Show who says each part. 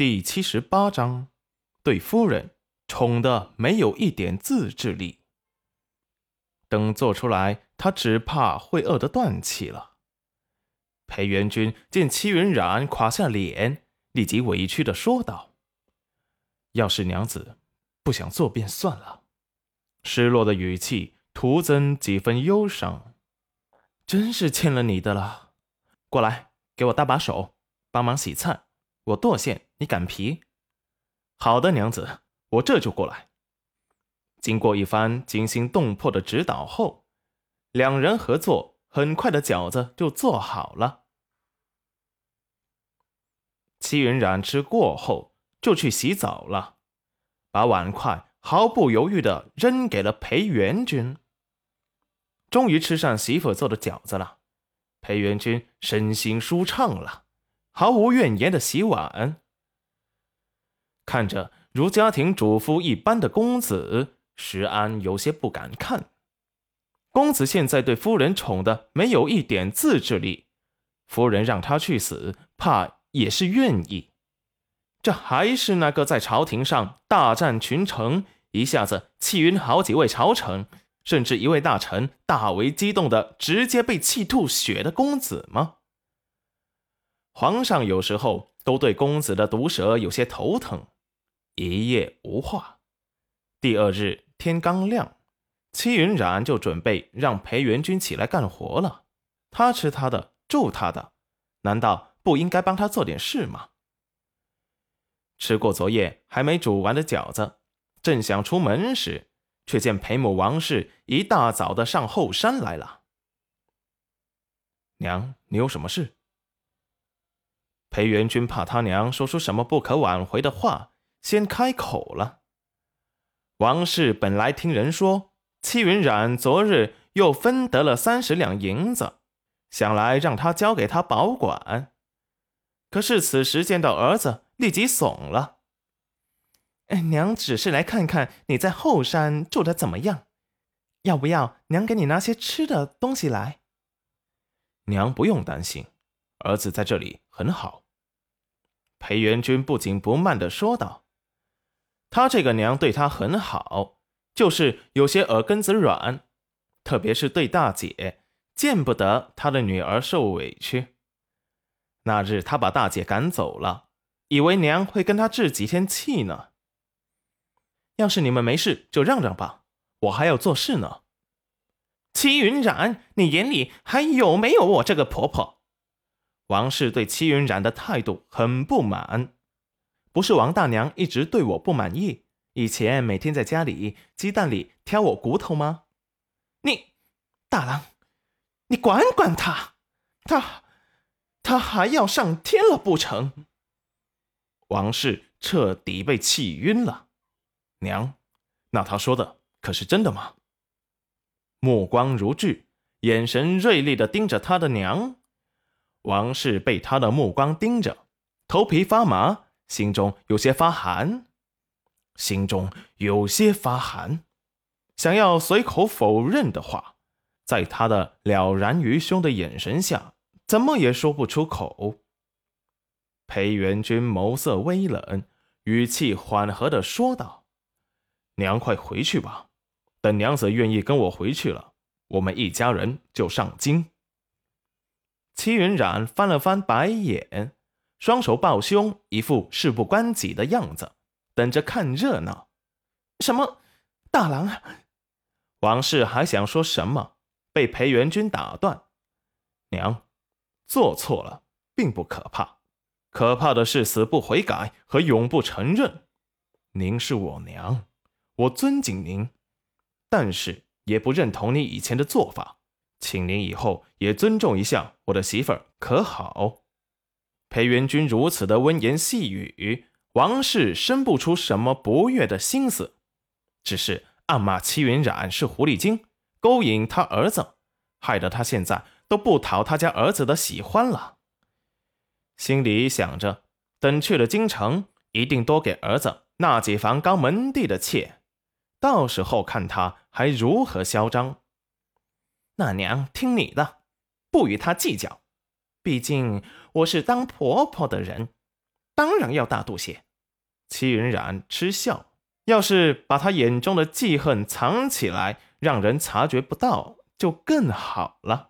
Speaker 1: 第七十八章，对夫人宠的没有一点自制力。等做出来，他只怕会饿得断气了。裴元君见戚云染垮下脸，立即委屈的说道：“要是娘子不想做，便算了。”失落的语气徒增几分忧伤。真是欠了你的了。过来，给我搭把手，帮忙洗菜。我剁馅，你擀皮。好的，娘子，我这就过来。经过一番惊心动魄的指导后，两人合作，很快的饺子就做好了。戚云染吃过后就去洗澡了，把碗筷毫不犹豫的扔给了裴元君。终于吃上媳妇做的饺子了，裴元君身心舒畅了。毫无怨言的洗碗，看着如家庭主妇一般的公子，石安有些不敢看。公子现在对夫人宠的没有一点自制力，夫人让他去死，怕也是愿意。这还是那个在朝廷上大战群臣，一下子气晕好几位朝臣，甚至一位大臣大为激动的直接被气吐血的公子吗？皇上有时候都对公子的毒舌有些头疼，一夜无话。第二日天刚亮，戚云染就准备让裴元君起来干活了。他吃他的，住他的，难道不应该帮他做点事吗？吃过昨夜还没煮完的饺子，正想出门时，却见裴母王氏一大早的上后山来了。娘，你有什么事？裴元君怕他娘说出什么不可挽回的话，先开口了。王氏本来听人说，戚云染昨日又分得了三十两银子，想来让他交给他保管。可是此时见到儿子，立即怂了。娘只是来看看你在后山住的怎么样，要不要娘给你拿些吃的东西来？娘不用担心，儿子在这里很好。裴元君不紧不慢的说道：“他这个娘对他很好，就是有些耳根子软，特别是对大姐，见不得他的女儿受委屈。那日他把大姐赶走了，以为娘会跟他置几天气呢。要是你们没事，就让让吧，我还要做事呢。”戚云染，你眼里还有没有我这个婆婆？王氏对戚云染的态度很不满，不是王大娘一直对我不满意，以前每天在家里鸡蛋里挑我骨头吗？你，大郎，你管管他，他，他还要上天了不成？王氏彻底被气晕了。娘，那他说的可是真的吗？目光如炬，眼神锐利的盯着他的娘。王氏被他的目光盯着，头皮发麻，心中有些发寒，心中有些发寒，想要随口否认的话，在他的了然于胸的眼神下，怎么也说不出口。裴元君眸色微冷，语气缓和的说道：“娘，快回去吧，等娘子愿意跟我回去了，我们一家人就上京。”戚云染翻了翻白眼，双手抱胸，一副事不关己的样子，等着看热闹。什么，大郎啊！王氏还想说什么，被裴元君打断。娘，做错了并不可怕，可怕的是死不悔改和永不承认。您是我娘，我尊敬您，但是也不认同你以前的做法。请您以后也尊重一下我的媳妇儿，可好？裴元君如此的温言细语，王氏生不出什么不悦的心思，只是暗骂戚云染是狐狸精，勾引他儿子，害得他现在都不讨他家儿子的喜欢了。心里想着，等去了京城，一定多给儿子纳几房高门第的妾，到时候看他还如何嚣张。那娘听你的，不与他计较。毕竟我是当婆婆的人，当然要大度些。齐云染嗤笑：“要是把她眼中的记恨藏起来，让人察觉不到，就更好了。”